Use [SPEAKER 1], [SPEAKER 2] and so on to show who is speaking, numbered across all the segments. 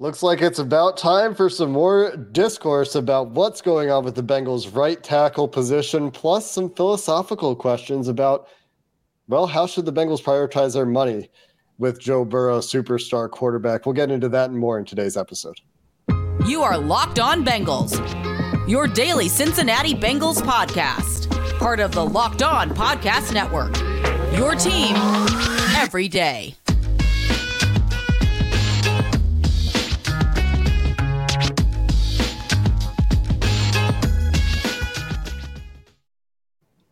[SPEAKER 1] Looks like it's about time for some more discourse about what's going on with the Bengals' right tackle position, plus some philosophical questions about, well, how should the Bengals prioritize their money with Joe Burrow, superstar quarterback? We'll get into that and more in today's episode.
[SPEAKER 2] You are Locked On Bengals, your daily Cincinnati Bengals podcast, part of the Locked On Podcast Network. Your team every day.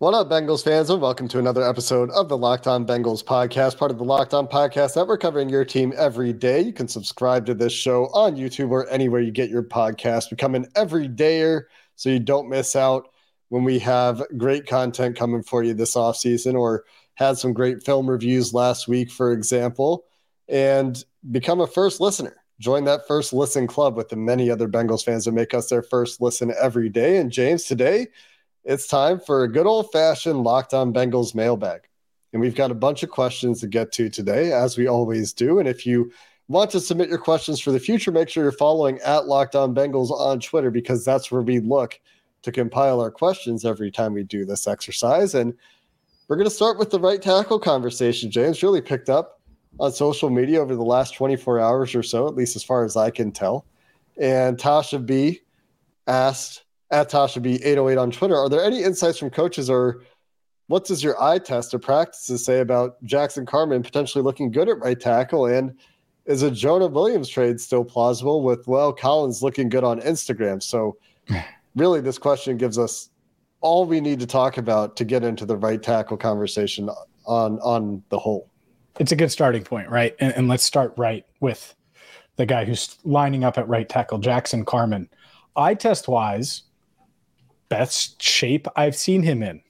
[SPEAKER 1] What up, Bengals fans, and welcome to another episode of the Locked On Bengals podcast, part of the Locked On Podcast Network, covering your team every day. You can subscribe to this show on YouTube or anywhere you get your podcast. Become an everydayer so you don't miss out when we have great content coming for you this off season, or had some great film reviews last week, for example, and become a first listener. Join that first listen club with the many other Bengals fans that make us their first listen every day. And James, today, it's time for a good old fashioned Locked On Bengals mailbag. And we've got a bunch of questions to get to today, as we always do. And if you want to submit your questions for the future, make sure you're following at Locked On Bengals on Twitter because that's where we look to compile our questions every time we do this exercise. And we're going to start with the right tackle conversation. James really picked up on social media over the last 24 hours or so, at least as far as I can tell. And Tasha B asked, at Tasha B 808 on Twitter. Are there any insights from coaches or what does your eye test or practices say about Jackson Carman potentially looking good at right tackle? And is a Jonah Williams trade still plausible with La'el Collins looking good on Instagram? So really this question gives us all we need to talk about to get into the right tackle conversation on on the whole.
[SPEAKER 3] It's a good starting point, right? And, and let's start right with the guy who's lining up at right tackle, Jackson Carman. Eye test wise, best shape I've seen him in.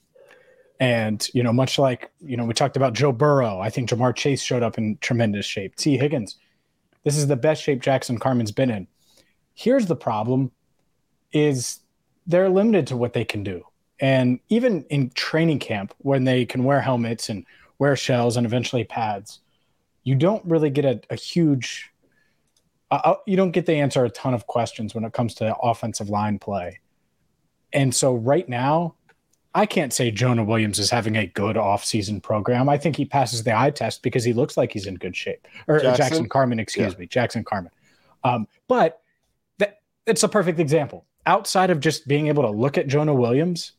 [SPEAKER 3] And, you know, much like, you know, we talked about Joe Burrow, I think Ja'Marr Chase showed up in tremendous shape. Tee Higgins, this is the best shape Jackson Carman's been in. Here's the problem is they're limited to what they can do. And even in training camp, when they can wear helmets and wear shells and eventually pads, you don't really get a, a huge, uh, you don't get to answer a ton of questions when it comes to offensive line play. And so right now, I can't say Jonah Williams is having a good offseason program. I think he passes the eye test because he looks like he's in good shape. Or Jackson, Jackson Carman, excuse yeah. me, Jackson Carman. Um, but that it's a perfect example. Outside of just being able to look at Jonah Williams,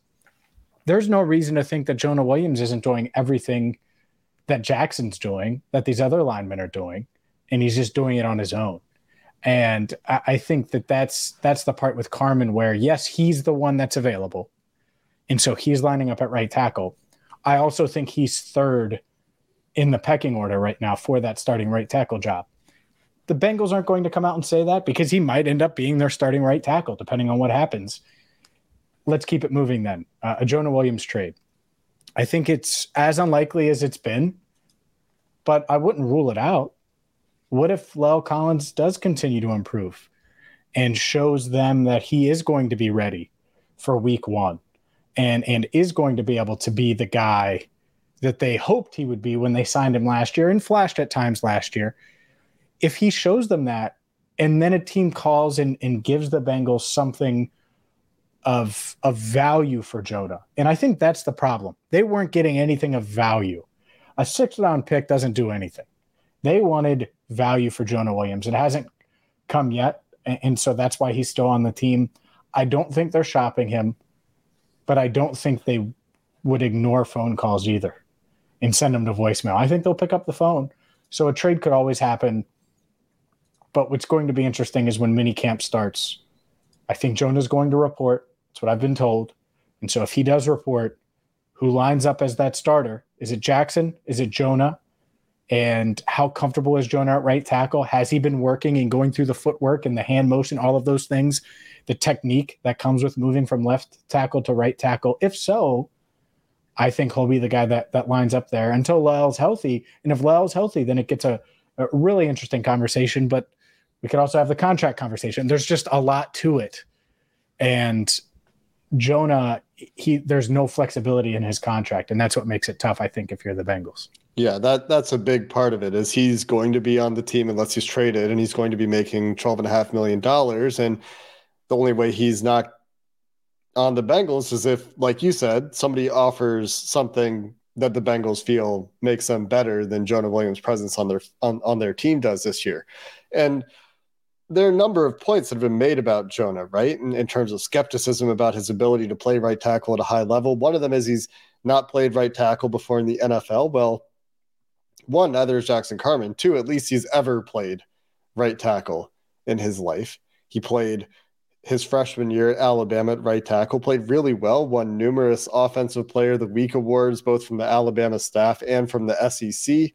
[SPEAKER 3] there's no reason to think that Jonah Williams isn't doing everything that Jackson's doing, that these other linemen are doing, and he's just doing it on his own. And I, I think that that's that's the part with Carman where yes, he's the one that's available, and so he's lining up at right tackle. I also think he's third in the pecking order right now for that starting right tackle job. The Bengals aren't going to come out and say that because he might end up being their starting right tackle, depending on what happens. Let's keep it moving then. Uh, a Jonah Williams trade. I think it's as unlikely as it's been, but I wouldn't rule it out what if La'el Collins does continue to improve and shows them that he is going to be ready for week one and and is going to be able to be the guy that they hoped he would be when they signed him last year and flashed at times last year. If he shows them that, and then a team calls and, and gives the Bengals something of of value for Jonah. And I think that's the problem. They weren't getting anything of value. A six round pick doesn't do anything. They wanted value for Jonah Williams. It hasn't come yet. And so that's why he's still on the team. I don't think they're shopping him, but I don't think they would ignore phone calls either and send him to voicemail. I think they'll pick up the phone. So a trade could always happen. But what's going to be interesting is when mini camp starts. I think Jonah's going to report. That's what I've been told. And so if he does report, who lines up as that starter? Is it Jackson? Is it Jonah? And how comfortable is Jonah at right tackle? Has he been working and going through the footwork and the hand motion, all of those things, the technique that comes with moving from left tackle to right tackle? If so, I think he'll be the guy that that lines up there until Lyle's healthy. And if Lyle's healthy, then it gets a, a really interesting conversation. But we could also have the contract conversation. There's just a lot to it. And Jonah, he there's no flexibility in his contract, and that's what makes it tough, I think, if you're the Bengals.
[SPEAKER 1] Yeah, that that's a big part of it. Is he's going to be on the team unless he's traded, and he's going to be making twelve and a half million dollars, and the only way he's not on the Bengals is if, like you said, somebody offers something that the Bengals feel makes them better than Jonah Williams' presence on their on, on their team does this year. And there are a number of points that have been made about Jonah, right? In, in terms of skepticism about his ability to play right tackle at a high level. One of them is he's not played right tackle before in the NFL. Well, one, neither is Jackson Carman. Two, at least he's ever played right tackle in his life. He played his freshman year at Alabama at right tackle, played really well, won numerous Offensive Player of the Week awards, both from the Alabama staff and from the SEC.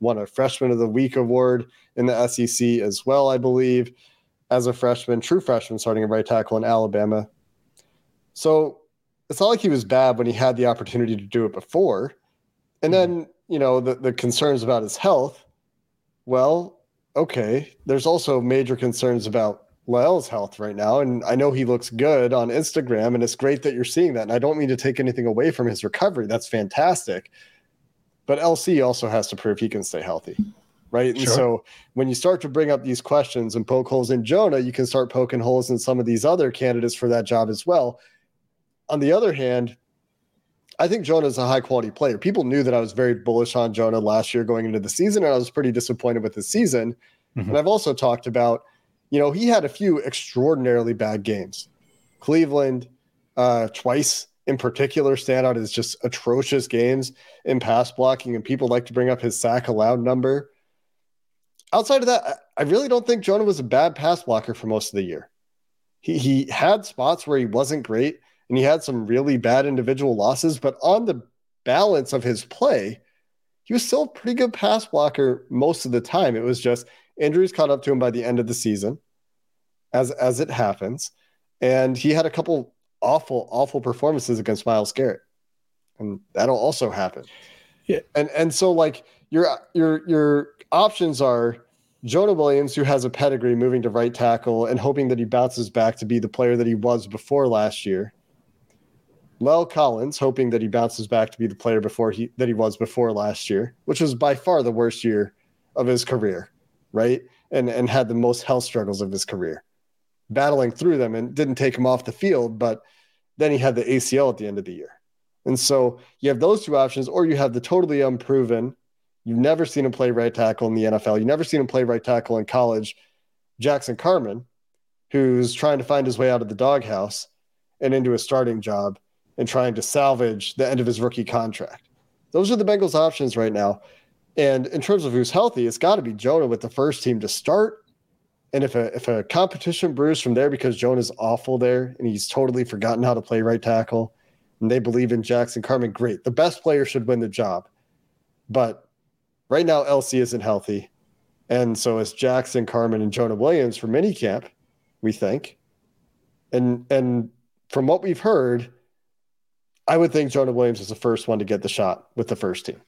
[SPEAKER 1] Won a Freshman of the Week award in the SEC as well, I believe, as a freshman, true freshman, starting at right tackle in Alabama. So it's not like he was bad when he had the opportunity to do it before. And then, mm-hmm. you know, the, the concerns about his health. Well, okay. There's also major concerns about Lyle's health right now. And I know he looks good on Instagram, and it's great that you're seeing that. And I don't mean to take anything away from his recovery. That's fantastic. But LC also has to prove he can stay healthy. Right. Sure. And so when you start to bring up these questions and poke holes in Jonah, you can start poking holes in some of these other candidates for that job as well. On the other hand, I think Jonah is a high quality player. People knew that I was very bullish on Jonah last year going into the season, and I was pretty disappointed with the season. Mm-hmm. And I've also talked about you know, he had a few extraordinarily bad games. Cleveland, uh, twice in particular, stand out as just atrocious games in pass blocking, and people like to bring up his sack allowed number. Outside of that, I really don't think Jonah was a bad pass blocker for most of the year. He he had spots where he wasn't great, and he had some really bad individual losses, but on the balance of his play, he was still a pretty good pass blocker most of the time. It was just Injuries caught up to him by the end of the season, as as it happens, and he had a couple awful, awful performances against Myles Garrett, and that'll also happen. Yeah, and and so like your your your options are Jonah Williams, who has a pedigree moving to right tackle and hoping that he bounces back to be the player that he was before last year. La'el Collins, hoping that he bounces back to be the player before he that he was before last year, which was by far the worst year of his career right? And and had the most health struggles of his career, battling through them and didn't take him off the field, but then he had the ACL at the end of the year. And so you have those two options, or you have the totally unproven. You've never seen him play right tackle in the NFL. You've never seen him play right tackle in college. Jackson Carman, who's trying to find his way out of the doghouse and into a starting job and trying to salvage the end of his rookie contract. Those are the Bengals' options right now. And in terms of who's healthy, it's got to be Jonah with the first team to start. And if a if a competition brews from there because Jonah's awful there and he's totally forgotten how to play right tackle, and they believe in Jackson Carman, great. The best player should win the job. But right now, LC isn't healthy. And so it's Jackson Carman and Jonah Williams for minicamp, we think. And and from what we've heard, I would think Jonah Williams is the first one to get the shot with the first team.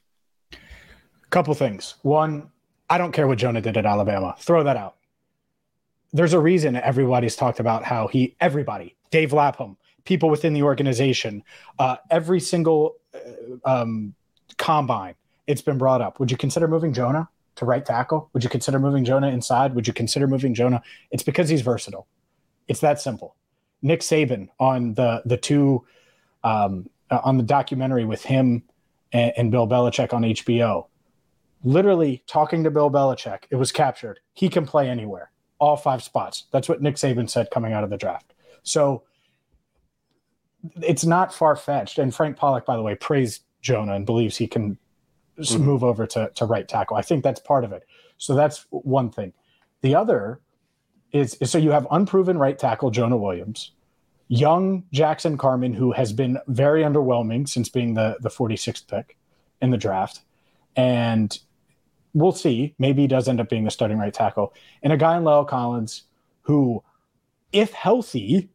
[SPEAKER 3] Couple things. One, I don't care what Jonah did at Alabama. Throw that out. There's a reason everybody's talked about how he, everybody, Dave Lapham, people within the organization, uh, every single uh, um, combine, it's been brought up. Would you consider moving Jonah to right tackle? Would you consider moving Jonah inside? Would you consider moving Jonah? It's because he's versatile. It's that simple. Nick Saban on the the two um, uh, on the documentary with him and, and Bill Belichick on HBO literally talking to Bill Belichick, it was captured. He can play anywhere, all five spots. That's what Nick Saban said coming out of the draft. So it's not far fetched. And Frank Pollack, by the way, praised Jonah and believes he can mm-hmm. move over to, to right tackle. I think that's part of it. So that's one thing. The other is, is so you have unproven right tackle Jonah Williams, young Jackson Carman, who has been very underwhelming since being the, the 46th pick in the draft. And we'll see. Maybe he does end up being the starting right tackle. And a guy in La'el Collins who, if healthy,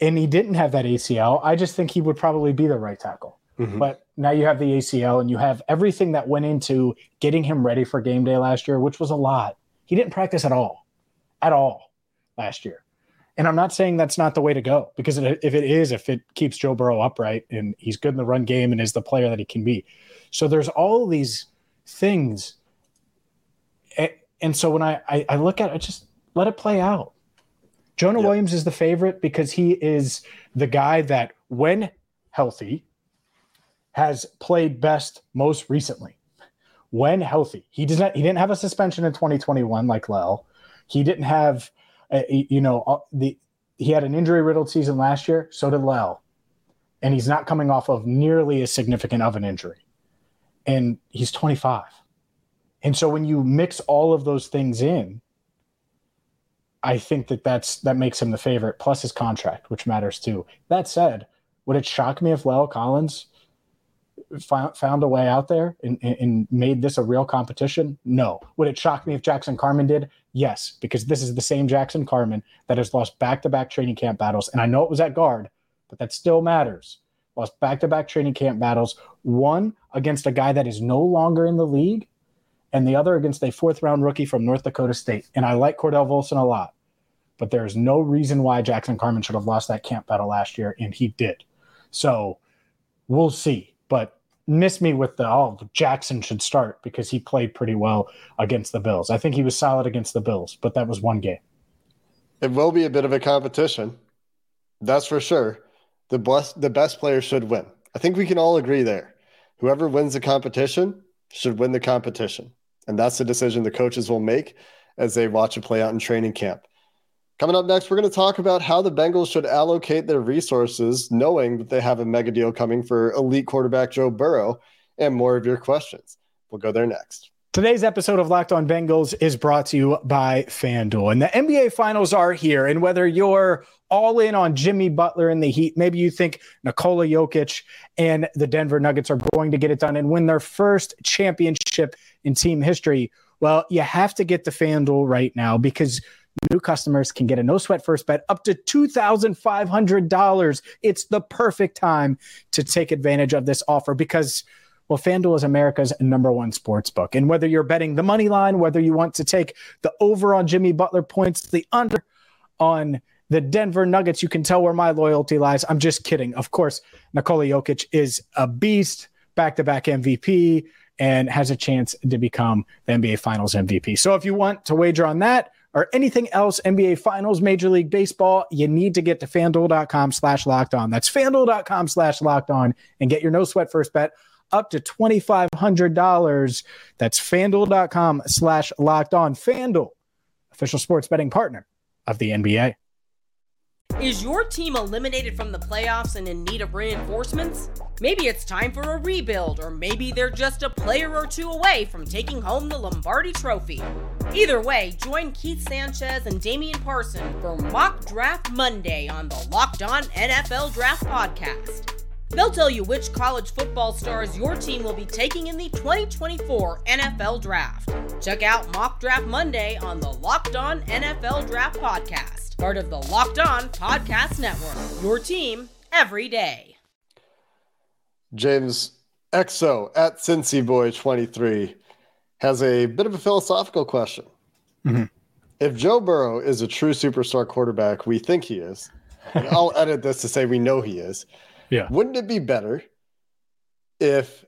[SPEAKER 3] and he didn't have that ACL, I just think he would probably be the right tackle. Mm-hmm. But now you have the ACL and you have everything that went into getting him ready for game day last year, which was a lot. He didn't practice at all, at all last year. And I'm not saying that's not the way to go because if it is, if it keeps Joe Burrow upright and he's good in the run game and is the player that he can be. So there's all these things. And so when I, I, I look at it, just let it play out. Jonah yep. Williams is the favorite because he is the guy that, when healthy, has played best most recently. When healthy, he does not. He didn't have a suspension in 2021 like La'el. He didn't have uh, you know, uh, the he had an injury riddled season last year. So did La'el, and he's not coming off of nearly as significant of an injury, and he's 25. And so when you mix all of those things in, I think that that's that makes him the favorite. Plus his contract, which matters too. That said, would it shock me if La'el Collins found found a way out there and, and made this a real competition? No. Would it shock me if Jackson Carman did? Yes, because this is the same Jackson Carman that has lost back to back training camp battles. And I know it was at guard, but that still matters. Lost back to back training camp battles, one against a guy that is no longer in the league, and the other against a fourth round rookie from North Dakota State. And I like Cordell Volson a lot, but there's no reason why Jackson Carman should have lost that camp battle last year, and he did. So we'll see. But miss me with the oh Jackson should start because he played pretty well against the Bills. I think he was solid against the Bills, but that was one game.
[SPEAKER 1] It will be a bit of a competition. That's for sure. The best the best player should win. I think we can all agree there. Whoever wins the competition should win the competition. And that's the decision the coaches will make as they watch it play out in training camp. Coming up next, we're going to talk about how the Bengals should allocate their resources, knowing that they have a mega deal coming for elite quarterback Joe Burrow, and more of your questions. We'll go there next.
[SPEAKER 3] Today's episode of Locked On Bengals is brought to you by FanDuel. And the NBA Finals are here. And whether you're all in on Jimmy Butler and the Heat, maybe you think Nikola Jokic and the Denver Nuggets are going to get it done and win their first championship in team history. Well, you have to get to FanDuel right now because – New customers can get a no sweat first bet up to $2,500. It's the perfect time to take advantage of this offer because, well, FanDuel is America's number one sports book. And whether you're betting the money line, whether you want to take the over on Jimmy Butler points, the under on the Denver Nuggets, you can tell where my loyalty lies. I'm just kidding. Of course, Nikola Jokic is a beast, back to back MVP, and has a chance to become the NBA Finals MVP. So if you want to wager on that, or anything else NBA Finals, Major League Baseball, you need to get to fanduel.com slash locked on. That's fanduel.com slash locked on and get your no sweat first bet up to $2,500. That's fanduel.com slash locked on. Fanduel, official sports betting partner of the NBA.
[SPEAKER 2] Is your team eliminated from the playoffs and in need of reinforcements? Maybe it's time for a rebuild, or maybe they're just a player or two away from taking home the Lombardi Trophy. Either way, join Keith Sanchez and Damian Parson for Mock Draft Monday on the Locked On NFL Draft Podcast. They'll tell you which college football stars your team will be taking in the 2024 NFL Draft. Check out Mock Draft Monday on the Locked On NFL Draft Podcast part of the Locked On Podcast Network. Your team every day.
[SPEAKER 1] James Exo at Cincy Boy 23 has a bit of a philosophical question. Mm-hmm. If Joe Burrow is a true superstar quarterback, we think he is, and I'll edit this to say we know he is.
[SPEAKER 3] Yeah.
[SPEAKER 1] Wouldn't it be better if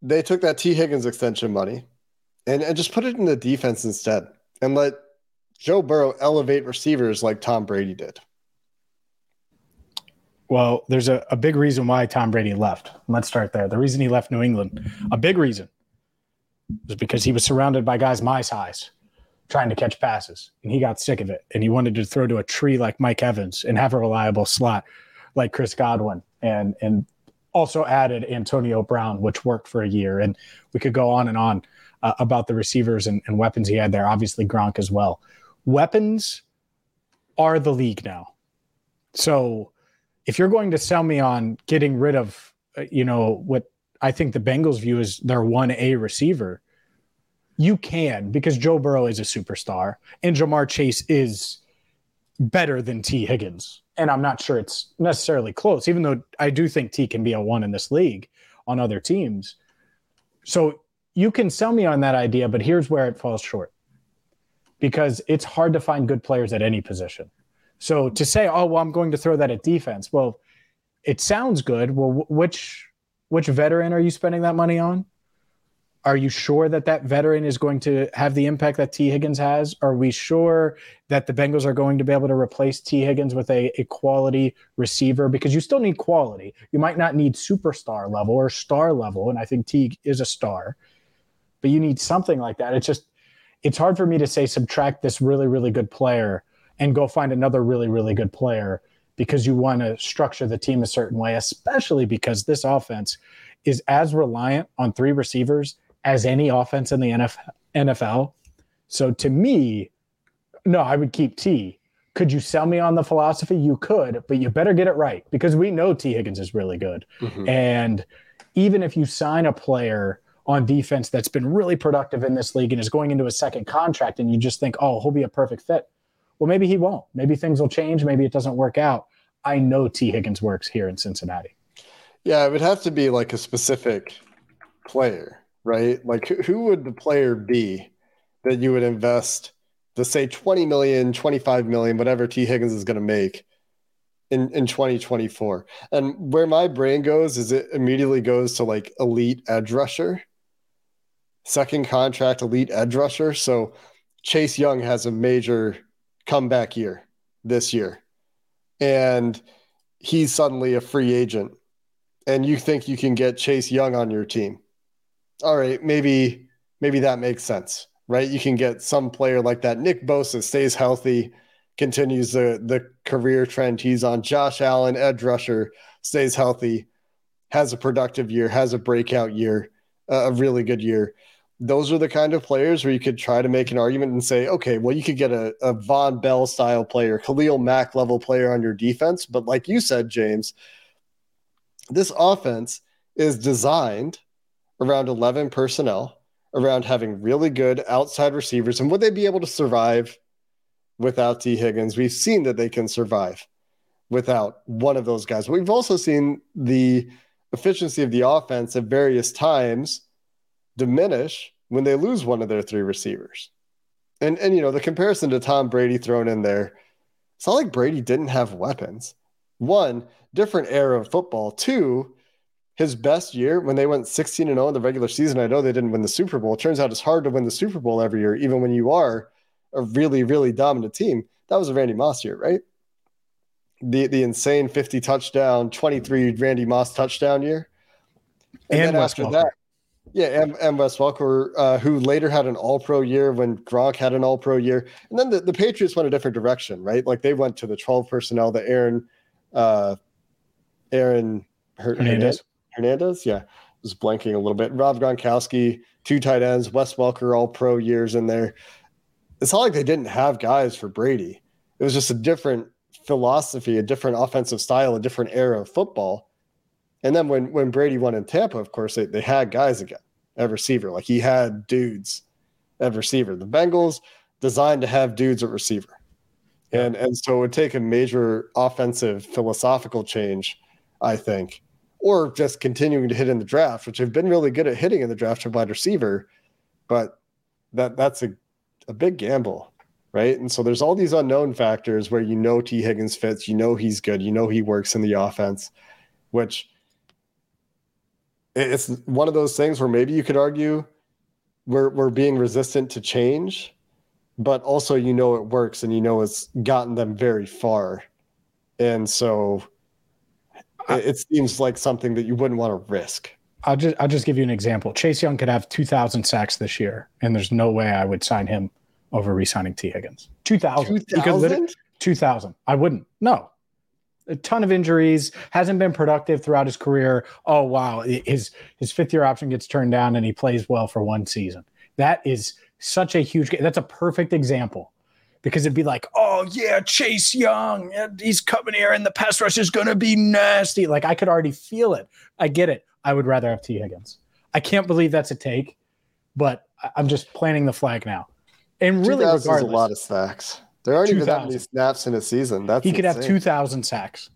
[SPEAKER 1] they took that Tee Higgins extension money and, and just put it in the defense instead and let Joe Burrow elevate receivers like Tom Brady did?
[SPEAKER 3] Well, there's a, a big reason why Tom Brady left. Let's start there. The reason he left New England, a big reason, was because he was surrounded by guys my size trying to catch passes, and he got sick of it. And he wanted to throw to a tree like Mike Evans and have a reliable slot like Chris Godwin, and and also added Antonio Brown, which worked for a year. And we could go on and on uh, about the receivers and, and weapons he had there. Obviously, Gronk as well weapons are the league now. So if you're going to sell me on getting rid of, uh, you know, what I think the Bengals view is their 1A receiver, you can because Joe Burrow is a superstar and Ja'Marr Chase is better than Tee Higgins. And I'm not sure it's necessarily close, even though I do think T can be a one in this league on other teams. So you can sell me on that idea, but here's where it falls short because it's hard to find good players at any position. So to say, oh, well, I'm going to throw that at defense, well, it sounds good. Well, which which veteran are you spending that money on? Are you sure that that veteran is going to have the impact that Tee Higgins has? Are we sure that the Bengals are going to be able to replace Tee Higgins with a, a quality receiver? Because you still need quality. You might not need superstar level or star level, and I think T is a star, but you need something like that. It's just, it's hard for me to say subtract this really, really good player and go find another really, really good player because you want to structure the team a certain way, especially because this offense is as reliant on three receivers as any offense in the NFL. So to me, no, I would keep T. Could you sell me on the philosophy? You could, but you better get it right because we know Tee Higgins is really good. Mm-hmm. And even if you sign a player on defense that's been really productive in this league and is going into a second contract and you just think, oh, he'll be a perfect fit. Well, maybe he won't. Maybe things will change. Maybe it doesn't work out. I know Tee Higgins works here in Cincinnati.
[SPEAKER 1] Yeah, it would have to be like a specific player right? Like who would the player be that you would invest to say 20 million, 25 million, whatever Tee Higgins is going to make in, in 2024? And where my brain goes is it immediately goes to like elite edge rusher, second contract elite edge rusher. So Chase Young has a major comeback year this year. And he's suddenly a free agent. And you think you can get Chase Young on your team all right, maybe maybe that makes sense, right? You can get some player like that. Nick Bosa stays healthy, continues the the career trend he's on. Josh Allen, edge rusher, stays healthy, has a productive year, has a breakout year, a really good year. Those are the kind of players where you could try to make an argument and say, okay, well, you could get a, a Vonn Bell style player, Khalil Mack level player on your defense. But like you said, James, this offense is designed – around 11 personnel, around having really good outside receivers. And would they be able to survive without Tee Higgins? We've seen that they can survive without one of those guys. We've also seen the efficiency of the offense at various times diminish when they lose one of their three receivers. And and you know, the comparison to Tom Brady thrown in there, it's not like Brady didn't have weapons. One, different era of football. Two, his best year when they went 16 and 0 in the regular season. I know they didn't win the Super Bowl. It turns out it's hard to win the Super Bowl every year, even when you are a really, really dominant team. That was a Randy Moss year, right? The the insane 50 touchdown, 23 Randy Moss touchdown year.
[SPEAKER 3] And, and then after Welker. that,
[SPEAKER 1] yeah, and, and Wes Welker, uh, who later had an all pro year when Gronk had an all pro year. And then the, the Patriots went a different direction, right? Like they went to the 12 personnel, the Aaron, uh, Aaron Hernandez. Hernandez. Hernandez, yeah, was blanking a little bit. Rob Gronkowski, two tight ends, Wes Welker, all pro years in there. It's not like they didn't have guys for Brady. It was just a different philosophy, a different offensive style, a different era of football. And then when when Brady went in Tampa, of course, they, they had guys again at receiver. Like he had dudes at receiver. The Bengals designed to have dudes at receiver. And and so it would take a major offensive philosophical change, I think, or just continuing to hit in the draft, which have been really good at hitting in the draft to wide receiver, but that that's a, a big gamble, right? And so there's all these unknown factors where you know Tee Higgins fits, you know he's good, you know he works in the offense, which it's one of those things where maybe you could argue we're we're being resistant to change, but also you know it works and you know it's gotten them very far. And so it seems like something that you wouldn't want to risk.
[SPEAKER 3] I'll just I'll just give you an example. Chase Young could have 2,000 sacks this year, and there's no way I would sign him over re-signing Tee Higgins. 2,000.
[SPEAKER 1] 2,000?
[SPEAKER 3] 2,000. I wouldn't. No. A ton of injuries, hasn't been productive throughout his career. Oh wow, his his fifth year option gets turned down, and he plays well for one season. That is such a huge. That's a perfect example because it'd be like, oh yeah, Chase Young, he's coming here, and the pass rush is going to be nasty. Like I could already feel it. I get it. I would rather have Tee Higgins. I can't believe that's a take, but I'm just planting the flag now. And really,
[SPEAKER 1] 2000
[SPEAKER 3] regardless,
[SPEAKER 1] a lot of sacks. There aren't even that many
[SPEAKER 3] 2000.
[SPEAKER 1] snaps in a season. That's
[SPEAKER 3] he could have 2,000 sacks.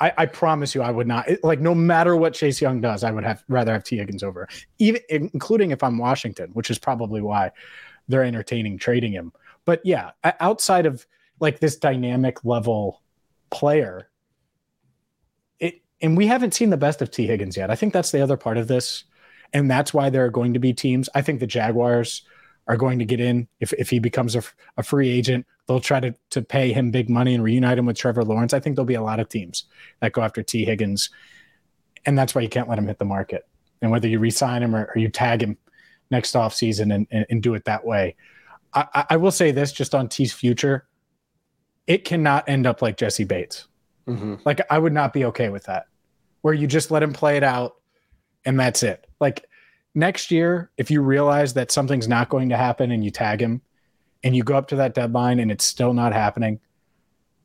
[SPEAKER 3] I, I promise you, I would not it- like no matter what Chase Young does, I would have rather have Tee Higgins over, even including if I'm Washington, which is probably why they're entertaining trading him. But yeah, outside of like this dynamic level player, it and we haven't seen the best of Tee Higgins yet. I think that's the other part of this, and that's why there are going to be teams. I think the Jaguars are going to get in if, if he becomes a, a free agent. They'll try to to pay him big money and reunite him with Trevor Lawrence. I think there'll be a lot of teams that go after Tee Higgins, and that's why you can't let him hit the market. And whether you re-sign him or, or you tag him next offseason and, and and do it that way, I, I- will say this just on T's future, it cannot end up like Jessie Bates.
[SPEAKER 1] Mhm.
[SPEAKER 3] Like I would not be okay with that. Where you just let him play it out and that's it. Like next year, if you realize that something's not going to happen and you tag him and you go up to that deadline and it's still not happening,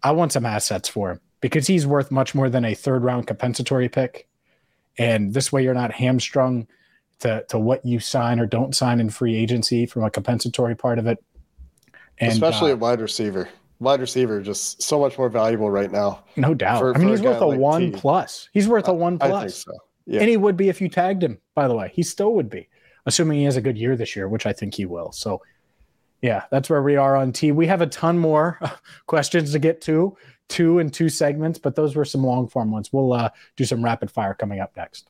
[SPEAKER 3] I want some assets for him because he's worth much more than a third round compensatory pick. And this way you're not hamstrung to, to what you sign or don't sign in free agency from a compensatory part of it. And
[SPEAKER 1] Especially
[SPEAKER 3] uh,
[SPEAKER 1] at wide receiver. Wide receiver just so much more valuable right now.
[SPEAKER 3] no doubt.
[SPEAKER 1] for-
[SPEAKER 3] I mean, he's worth a
[SPEAKER 1] like
[SPEAKER 3] one
[SPEAKER 1] T.
[SPEAKER 3] plus. He's worth a one
[SPEAKER 1] I
[SPEAKER 3] plus.
[SPEAKER 1] think so. Yeah.
[SPEAKER 3] And he would be if you tagged him, by the way. He still would be, assuming he has a good year this year, which I think he will. So, yeah, that's where we are on T. We have a ton more questions to get to, two and two segments, but those were some long form ones. We'll uh, do some rapid fire coming up next.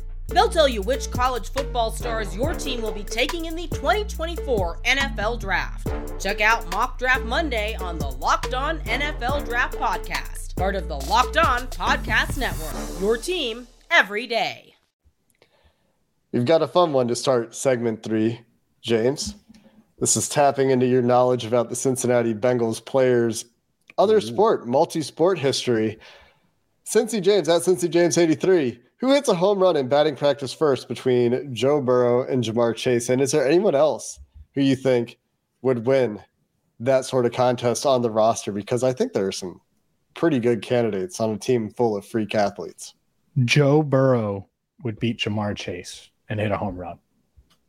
[SPEAKER 2] They'll tell you which college football stars your team will be taking in the 2024 NFL Draft. Check out Mock Draft Monday on the Locked On NFL Draft Podcast, part of the Locked On Podcast Network. Your team every day.
[SPEAKER 1] We've got a fun one to start segment three, James. This is tapping into your knowledge about the Cincinnati Bengals players' other sport, multi sport history. Cincy James at Cincy James 83. Who hits a home run in batting practice first between Joe Burrow and Ja'Marr Chase? And is there anyone else who you think would win that sort of contest on the roster? Because I think there are some pretty good candidates on a team full of freak athletes.
[SPEAKER 3] Joe Burrow would beat Ja'Marr Chase and hit a home run.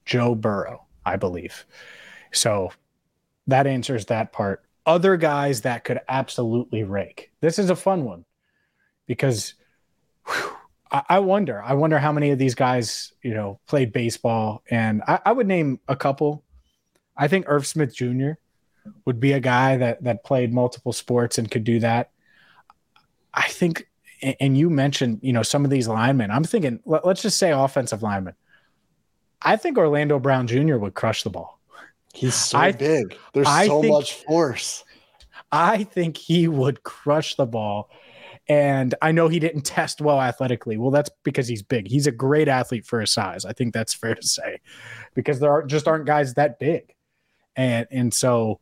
[SPEAKER 3] Joe Burrow, I believe. So that answers that part. Other guys that could absolutely rake. This is a fun one because whew, I, I wonder. I wonder how many of these guys, you know, played baseball. And I, I would name a couple. I think Irv Smith Jr. would be a guy that that played multiple sports and could do that. I think and- you mentioned, you know, some of these linemen. I'm thinking, let, us just say offensive linemen. I think Orlando Brown Jr. would crush the ball.
[SPEAKER 1] He's so
[SPEAKER 3] I-
[SPEAKER 1] big. There's
[SPEAKER 3] I
[SPEAKER 1] so
[SPEAKER 3] think-
[SPEAKER 1] much force.
[SPEAKER 3] I think he would crush the ball. And I know he didn't test well athletically. Well, that's because he's big. He's a great athlete for his size. I think that's fair to say, because there are, just aren't guys that big. And and so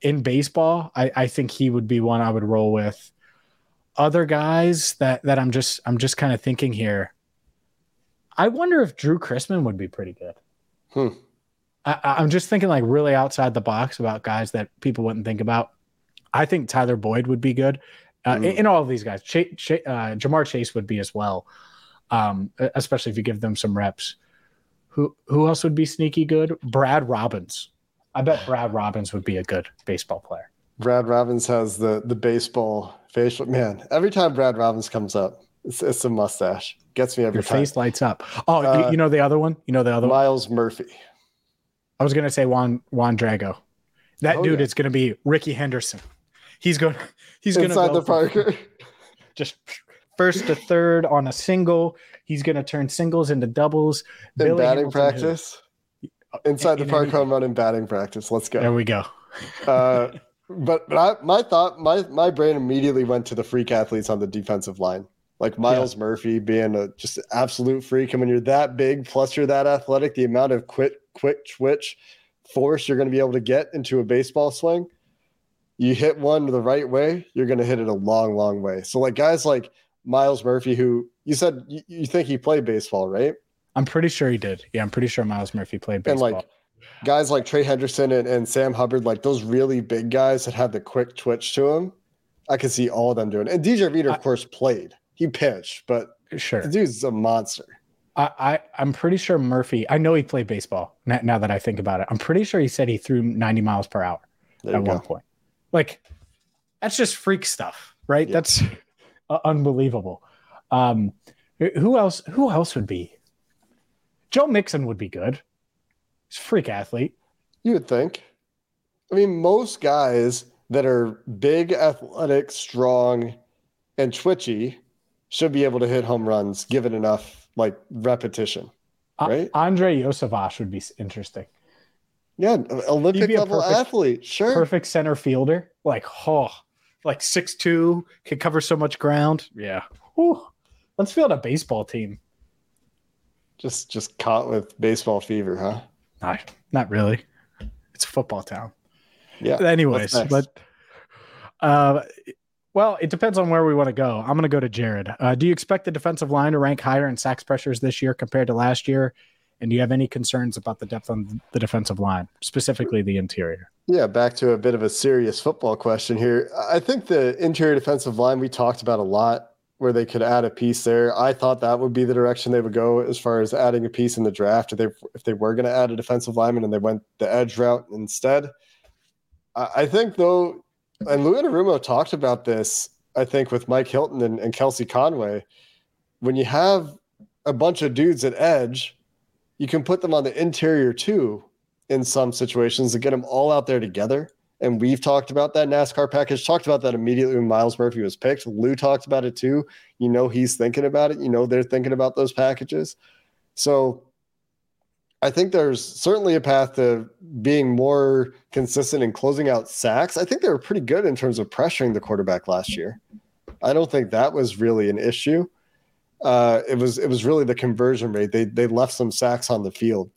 [SPEAKER 3] in baseball, I, I think he would be one I would roll with. Other guys that that I'm just I'm just kind of thinking here. I wonder if Drue Chrisman would be pretty good.
[SPEAKER 1] Hmm.
[SPEAKER 3] I, I- I'm just thinking like really outside the box about guys that people wouldn't think about. I think Tyler Boyd would be good, uh,
[SPEAKER 1] Mm.
[SPEAKER 3] in, in all of these guys. Ch- Ch- uh, Ja'Marr Chase would be as well, um, especially if you give them some reps. Who who else would be sneaky good? Brad Robbins. I bet Brad Robbins would be a good baseball player.
[SPEAKER 1] Brad Robbins has the the baseball facial. Man, every time Brad Robbins comes up, it's, it's a mustache. Gets me every
[SPEAKER 3] Your
[SPEAKER 1] time.
[SPEAKER 3] face lights up. Oh, you-
[SPEAKER 1] Uh,
[SPEAKER 3] you know the other one. You know the other one.
[SPEAKER 1] Myles Murphy.
[SPEAKER 3] I was gonna say Juan Juan Drago. That
[SPEAKER 1] Oh,
[SPEAKER 3] dude
[SPEAKER 1] yeah.
[SPEAKER 3] is gonna be Rickey Henderson. He's going. He's gonna
[SPEAKER 1] Inside
[SPEAKER 3] go
[SPEAKER 1] the Parker.
[SPEAKER 3] just first to third on a single. He's going to turn singles into doubles.
[SPEAKER 1] in
[SPEAKER 3] Billy
[SPEAKER 1] batting
[SPEAKER 3] Hamilton, who-
[SPEAKER 1] practice. Inside the park
[SPEAKER 3] everything.
[SPEAKER 1] home run in batting practice. Let's go.
[SPEAKER 3] There we go.
[SPEAKER 1] Uh, but but I, my thought, my my brain immediately went to the freak athletes on the defensive line, like Myles Murphy being a just absolute freak. And when you're that big, plus you're that athletic, the amount of quick quick twitch force you're going to be able to get into a baseball swing, you hit one the right way, you're going to hit it a long, long way. So like guys like Myles Murphy, who You said you, you think he played baseball, right?
[SPEAKER 3] I'm pretty sure he did. Yeah, I'm pretty sure Myles Murphy played baseball.
[SPEAKER 1] And like guys like Trey Hendrickson and, and Sam Hubbard, like those really big guys that had the quick twitch to them, I could see all of them doing. And DJ Reader, of
[SPEAKER 3] I-
[SPEAKER 1] course, played. He pitched, but
[SPEAKER 3] sure.
[SPEAKER 1] the dude's a monster.
[SPEAKER 3] I, I I'm pretty sure Murphy. I know he played baseball. Now, now that I think about it, I'm pretty sure he said he threw 90 miles per hour
[SPEAKER 1] There
[SPEAKER 3] at one point. Like that's just freak stuff, right?
[SPEAKER 1] Yeah.
[SPEAKER 3] That's uh, unbelievable. Um, who else? Who else would be? Joe Mixon would be good. He's a freak athlete.
[SPEAKER 1] You would think. I mean, most guys that are big, athletic, strong, and twitchy should be able to hit home runs given enough like repetition. Right.
[SPEAKER 3] Andrei Iosivas would be interesting.
[SPEAKER 1] Yeah, Olympic level
[SPEAKER 3] perfect-
[SPEAKER 1] athlete, sure.
[SPEAKER 3] Perfect center fielder. Like, oh, like six two, can cover so much ground. Yeah. Whew. Let's field a baseball team.
[SPEAKER 1] Just just caught with baseball fever, huh?
[SPEAKER 3] Not, not really. It's a football town.
[SPEAKER 1] Yeah.
[SPEAKER 3] Anyways, but uh, well, it depends on where we want to go. I'm going to go to Jared. Uh, do you expect the defensive line to rank higher in sacks pressures this year compared to last year? And do you have any concerns about the depth on the defensive line, specifically the interior?
[SPEAKER 1] Yeah, back to a bit of a serious football question here. I think the interior defensive line we talked about a lot where they could add a piece there. I thought that would be the direction they would go as far as adding a piece in the draft if they if they were going to add a defensive lineman and they went the edge route instead. I, I think though, and Lou Anarumo talked about this, I think with Mike Hilton and, and Kelsey Conway, when you have a bunch of dudes at edge, you can put them on the interior too in some situations to get them all out there together. And we've talked about that NASCAR package, talked about that immediately when Myles Murphy was picked. Lou talked about it too. You know, he's thinking about it. You know, they're thinking about those packages. So I think there's certainly a path to being more consistent in closing out sacks. I think they were pretty good in terms of pressuring the quarterback last year. I don't think that was really an issue. Uh, it was it was really the conversion rate. They they left some sacks on the field.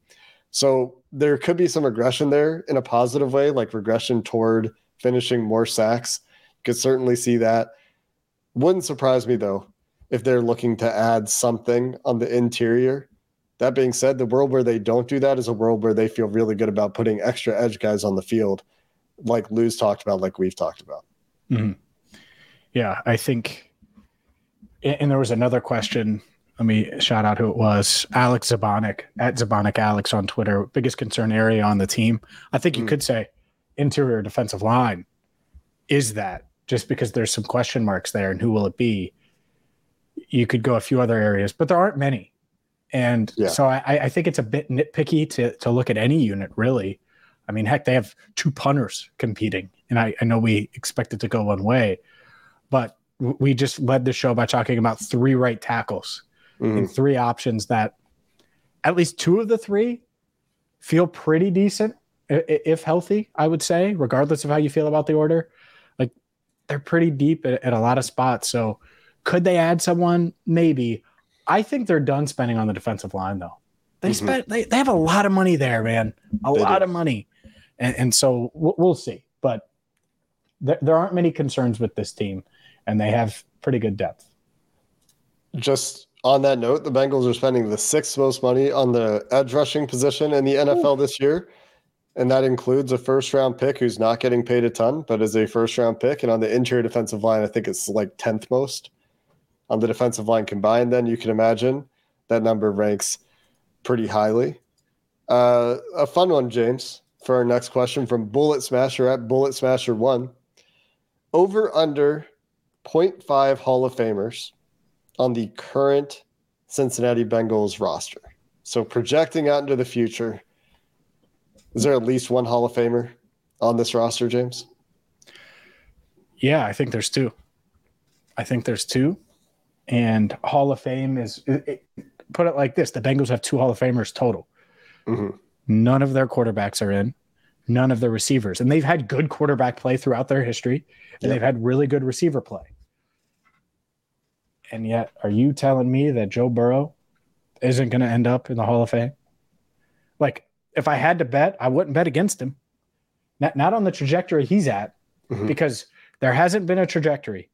[SPEAKER 1] So there could be some regression there in a positive way, like regression toward finishing more sacks. Could certainly see that. Wouldn't surprise me though if they're looking to add something on the interior. That being said, the world where they don't do that is a world where they feel really good about putting extra edge guys on the field, like Lou's talked about, like we've talked about.
[SPEAKER 3] Yeah, I think. And there was another question. Let me shout out who it was. Alex Zabonic at Zabonic Alex on Twitter. Biggest concern area on the team. I think you
[SPEAKER 1] Mm.
[SPEAKER 3] could say interior defensive line is that just because there's some question marks there and who will it be? You could go a few other areas, but there aren't many. And
[SPEAKER 1] Yeah.
[SPEAKER 3] so I, I think it's a bit nitpicky to, to look at any unit, really. I mean, heck, they have two punters competing. And I, I know we expect it to go one way, but we just led the show by talking about three right tackles
[SPEAKER 1] Mhm.
[SPEAKER 3] and three options that at least two of the three feel pretty decent if healthy i would say regardless of how you feel about the order. Like they're pretty deep at, at a lot of spots. So could they add someone? Maybe. I think they're done spending on the defensive line though. They
[SPEAKER 1] Mhm.
[SPEAKER 3] spent they, they have a lot of money there man. A
[SPEAKER 1] They
[SPEAKER 3] lot
[SPEAKER 1] do.
[SPEAKER 3] of money. And, and so we'll, we'll see. But there, there aren't many concerns with this team and they have pretty good depth
[SPEAKER 1] Just on that note, the Bengals are spending the sixth most money on the edge rushing position in the NFL this year. And that includes a first round pick who's not getting paid a ton, but is a first round pick. And on the interior defensive line, I think it's like 10th most on the defensive line combined. Then you can imagine that number ranks pretty highly. Uh, a fun one, James, for our next question from Bullet Smasher at Bullet Smasher 1. Over under 0.5 Hall of Famers on the current Cincinnati Bengals roster. So projecting out into the future, is there at least one Hall of Famer on this roster, James?
[SPEAKER 3] Yeah, I think there's two. I think there's two. And Hall of Fame is it, it- put it like this: the Bengals have two Hall of Famers total.
[SPEAKER 1] Mhm.
[SPEAKER 3] None of their quarterbacks are in. None of their receivers, and they've had good quarterback play throughout their history, and
[SPEAKER 1] Yep.
[SPEAKER 3] they've had really good receiver play. And yet, are you telling me that Joe Burrow isn't going to end up in the Hall of Fame? Like, if I had to bet, I wouldn't bet against him. Not not on the trajectory he's at,
[SPEAKER 1] Mhm.
[SPEAKER 3] because there hasn't been a trajectory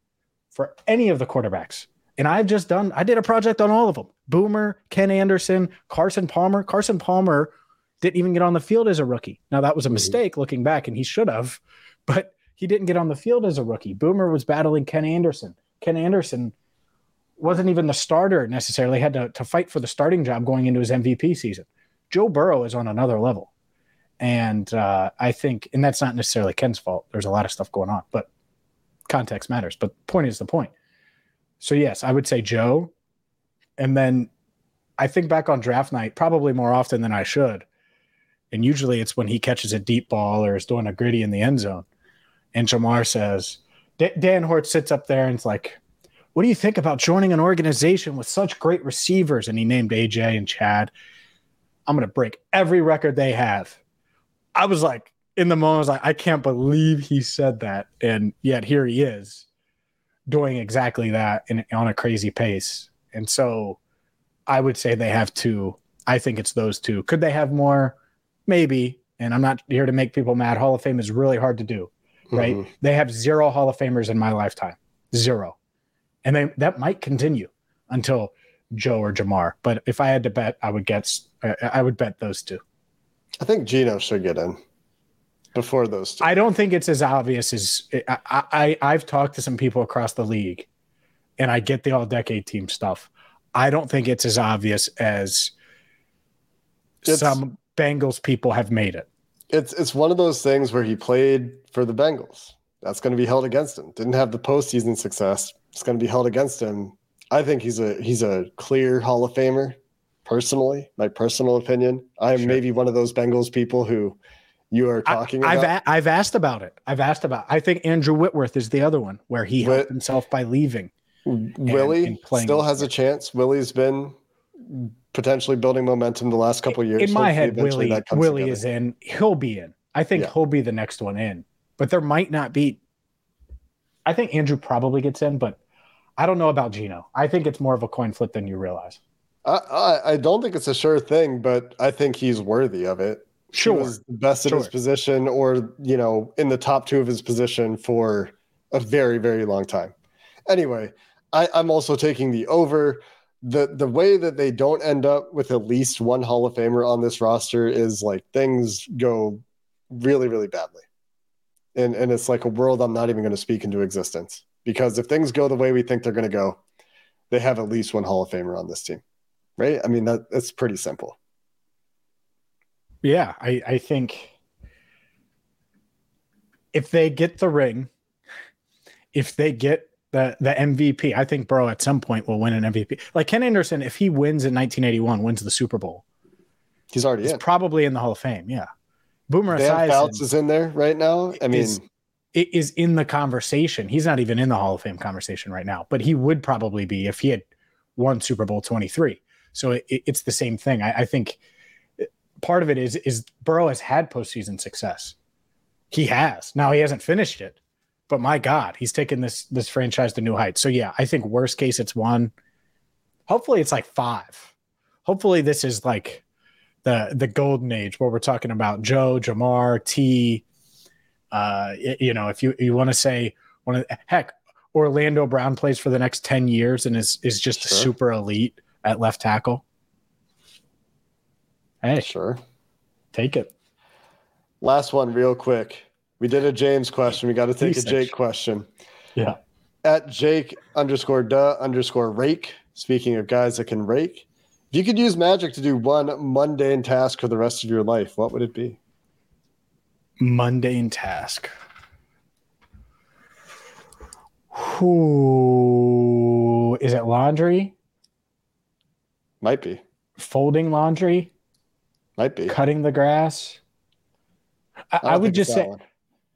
[SPEAKER 3] for any of the quarterbacks And I've just done, I did a project on all of them Boomer, Ken Anderson, Carson Palmer. Carson Palmer didn't even get on the field as a rookie. Now, that was a
[SPEAKER 1] Mhm.
[SPEAKER 3] mistake looking back, and he should have, but he didn't get on the field as a rookie. Boomer was battling Ken Anderson. Ken Anderson wasn't even the starter necessarily, had to, to fight for the starting job going into his MVP season. Joe Burrow is on another level. And uh, I think, and that's not necessarily Ken's fault. There's a lot of stuff going on, but context matters. But point is the point. So, yes, I would say Joe. And then I think back on draft night probably more often than I should. And usually it's when he catches a deep ball or is doing a gritty in the end zone. And Ja'Marr says, Dan Hoard sits up there and it's like, what do you think about joining an organization with such great receivers? And he named AJ and Chad. I'm going to break every record they have. I was like, in the moment, I was like, I can't believe he said that. And yet here he is doing exactly that in, on a crazy pace. And so I would say they have two. I think it's those two. Could they have more? Maybe. And I'm not here to make people mad. Hall of Fame is really hard to do, right?
[SPEAKER 1] Mhm.
[SPEAKER 3] They have zero Hall of Famers in my lifetime. Zero. And they, that might continue until Joe or Ja'Marr. But if I had to bet, I would get I I would bet those two.
[SPEAKER 1] I think Geno should get in before those two.
[SPEAKER 3] I don't think it's as obvious as I, I I've talked to some people across the league, and I get the all decade team stuff. I don't think it's as obvious as
[SPEAKER 1] It's-
[SPEAKER 3] some Bengals people have made it.
[SPEAKER 1] it's it's one of those things where he played for the Bengals. That's going to be held against him. Didn't have the postseason success. It's going to be held against him. I think he's a he's a clear Hall of Famer. Personally, my personal opinion, I'm
[SPEAKER 3] Sure.
[SPEAKER 1] maybe one of those Bengals people who you are talking
[SPEAKER 3] I, I've
[SPEAKER 1] about.
[SPEAKER 3] a, I've asked about it. I've asked about. I think Andrew Whitworth is the other one where he
[SPEAKER 1] Whit-
[SPEAKER 3] helped himself by leaving.
[SPEAKER 1] Willie
[SPEAKER 3] and playing
[SPEAKER 1] still has a chance. Willie's been potentially building momentum the last couple of years.
[SPEAKER 3] in my
[SPEAKER 1] Hopefully
[SPEAKER 3] head, Willie Willie
[SPEAKER 1] together.
[SPEAKER 3] is in. He'll be in. I think
[SPEAKER 1] Yeah.
[SPEAKER 3] he'll be the next one in. But there might not be. I think Andrew probably gets in, but I don't know about Geno. I think it's more of a coin flip than you realize.
[SPEAKER 1] I, I I don't think it's a sure thing, but I think he's worthy of it.
[SPEAKER 3] Sure.
[SPEAKER 1] He was the best in his position, or you know, in the top two of his position for a very, very long time. Anyway, I, I'm also taking the over. The the way that they don't end up with at least one Hall of Famer on this roster is like things go really, really badly. And and it's like a world I'm not even going to speak into existence. Because if things go the way we think they're going to go, they have at least one Hall of Famer on this team. Right? I mean that that's pretty simple.
[SPEAKER 3] Yeah, I, I think if they get the ring, if they get the the MVP, I think Burrow at some point will win an MVP. Like Ken Anderson, if he wins in 1981, wins the Super Bowl,
[SPEAKER 1] He's already
[SPEAKER 3] he's
[SPEAKER 1] in.
[SPEAKER 3] probably in the Hall of Fame. Yeah, Boomer
[SPEAKER 1] Dan Fouts
[SPEAKER 3] Esiason
[SPEAKER 1] is in there right now. I mean,
[SPEAKER 3] is- is in the conversation. He's not even in the Hall of Fame conversation right now, but he would probably be if he had won Super Bowl 23. So it, it's the same thing. I, I think uh, part of it is is Burrow has had postseason success. He has. Now he hasn't finished it, but my God, he's taken this this franchise to new heights. So yeah, I think worst case it's one. Hopefully it's like five. Hopefully this is like the the golden age where we're talking about Joe, Ja'Marr, Tee. Uh, you know, if you you want to say one of heck, Orlando Brown plays for the next ten years and is is just
[SPEAKER 1] Sure.
[SPEAKER 3] super elite at left tackle. Hey,
[SPEAKER 1] sure.
[SPEAKER 3] take it.
[SPEAKER 1] Last one, real quick. We did a James question. We got to take a Jake question.
[SPEAKER 3] Yeah.
[SPEAKER 1] At Jake underscore duh underscore rake. Speaking of guys that can rake, if you could use magic to do one mundane task for the rest of your life, what would it be?
[SPEAKER 3] Mundane task. Who is it? Laundry,
[SPEAKER 1] Might be.
[SPEAKER 3] folding laundry,
[SPEAKER 1] Might be.
[SPEAKER 3] cutting the grass. I,
[SPEAKER 1] don't
[SPEAKER 3] I would just say.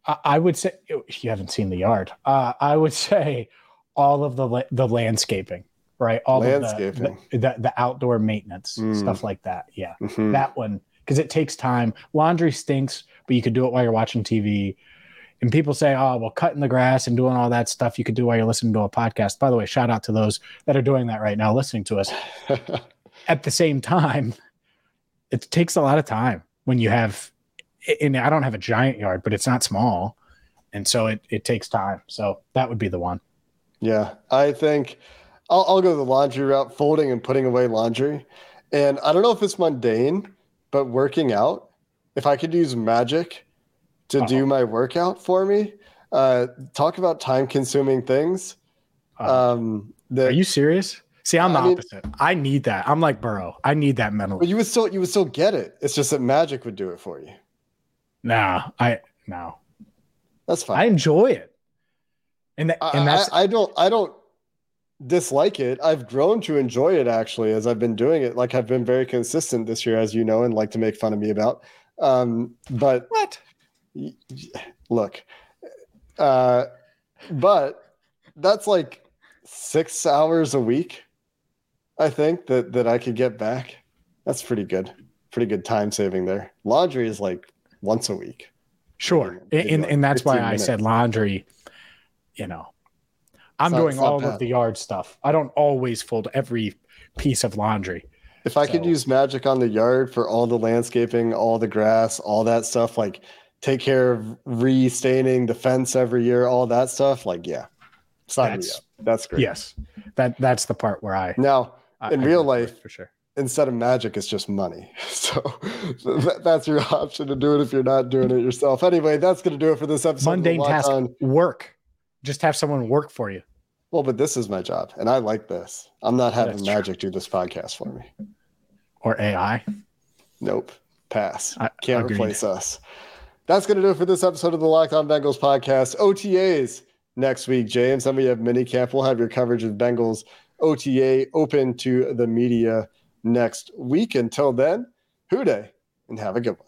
[SPEAKER 3] I, I would say, you haven't seen the yard. Uh, I would say all of the la- the landscaping, right? All of the,
[SPEAKER 1] Landscaping.
[SPEAKER 3] the, the the outdoor maintenance
[SPEAKER 1] Mm.
[SPEAKER 3] stuff like that. Yeah,
[SPEAKER 1] Mhm.
[SPEAKER 3] that one because it takes time. Laundry stinks, but you could do it while you're watching TV. And people say, "Oh, well, cutting the grass and doing all that stuff you could do while you're listening to a podcast." By the way, shout out to those that are doing that right now, listening to us. At the same time, it takes a lot of time when you have. And I don't have a giant yard, but it's not small, and so it it takes time. So that would be the one.
[SPEAKER 1] Yeah, I think I'll, I'll go the laundry route, folding and putting away laundry. And I don't know if it's mundane, but working out, if I could use magic to
[SPEAKER 3] Uh-huh.
[SPEAKER 1] do my workout for me, uh, talk about time consuming things.
[SPEAKER 3] Uh,
[SPEAKER 1] Um, that
[SPEAKER 3] Are you serious? See, I'm the
[SPEAKER 1] I mean-
[SPEAKER 3] opposite. I need that. I'm like Burrow. I need that
[SPEAKER 1] but you would still you would still get it. It's just that magic would do it for you.
[SPEAKER 3] Nah, I no.
[SPEAKER 1] That's fine.
[SPEAKER 3] I enjoy it. And that,
[SPEAKER 1] I,
[SPEAKER 3] that's
[SPEAKER 1] I, I don't I don't dislike it. I've grown to enjoy it actually as I've been doing it. Like I've been very consistent this year, as you know, and like to make fun of me about. Um, but
[SPEAKER 3] what?
[SPEAKER 1] look, uh, but that's like six hours a week. I think that that I could get back. That's pretty good. Pretty good time saving there. Laundry is like once a week.
[SPEAKER 3] Sure. And, and,
[SPEAKER 1] like
[SPEAKER 3] and that's why
[SPEAKER 1] 15
[SPEAKER 3] I said laundry, you know. I'm
[SPEAKER 1] not-
[SPEAKER 3] doing all
[SPEAKER 1] bad.
[SPEAKER 3] of the yard stuff. I don't always fold every piece of laundry.
[SPEAKER 1] If I could use magic on the yard for all the landscaping, all the grass, all that stuff, like take care of restaining the fence every year, all that stuff, like yeah, sign me
[SPEAKER 3] That's-
[SPEAKER 1] up. That's great.
[SPEAKER 3] Yes. That that's the part where I,
[SPEAKER 1] Now,
[SPEAKER 3] I
[SPEAKER 1] in
[SPEAKER 3] I
[SPEAKER 1] real life,
[SPEAKER 3] for sure.
[SPEAKER 1] instead of magic, it's just money. So that, that's your option to do it if you're not doing it yourself. Anyway, that's going to do it for this episode.
[SPEAKER 3] Mundane task
[SPEAKER 1] On-
[SPEAKER 3] work. Just have someone work for you.
[SPEAKER 1] Well, but this is my job, and I like this. I'm not having
[SPEAKER 3] That's true.
[SPEAKER 1] magic do this podcast for me.
[SPEAKER 3] Or AI.
[SPEAKER 1] Nope. Pass.
[SPEAKER 3] I-
[SPEAKER 1] Can't
[SPEAKER 3] agreed.
[SPEAKER 1] replace us. That's going to do it for this episode of the Locked On Bengals podcast. OTAs next week, James. Then we have minicamp. We'll have your coverage of Bengals OTA open to the media next week. Until then, Who Dey and have a good one.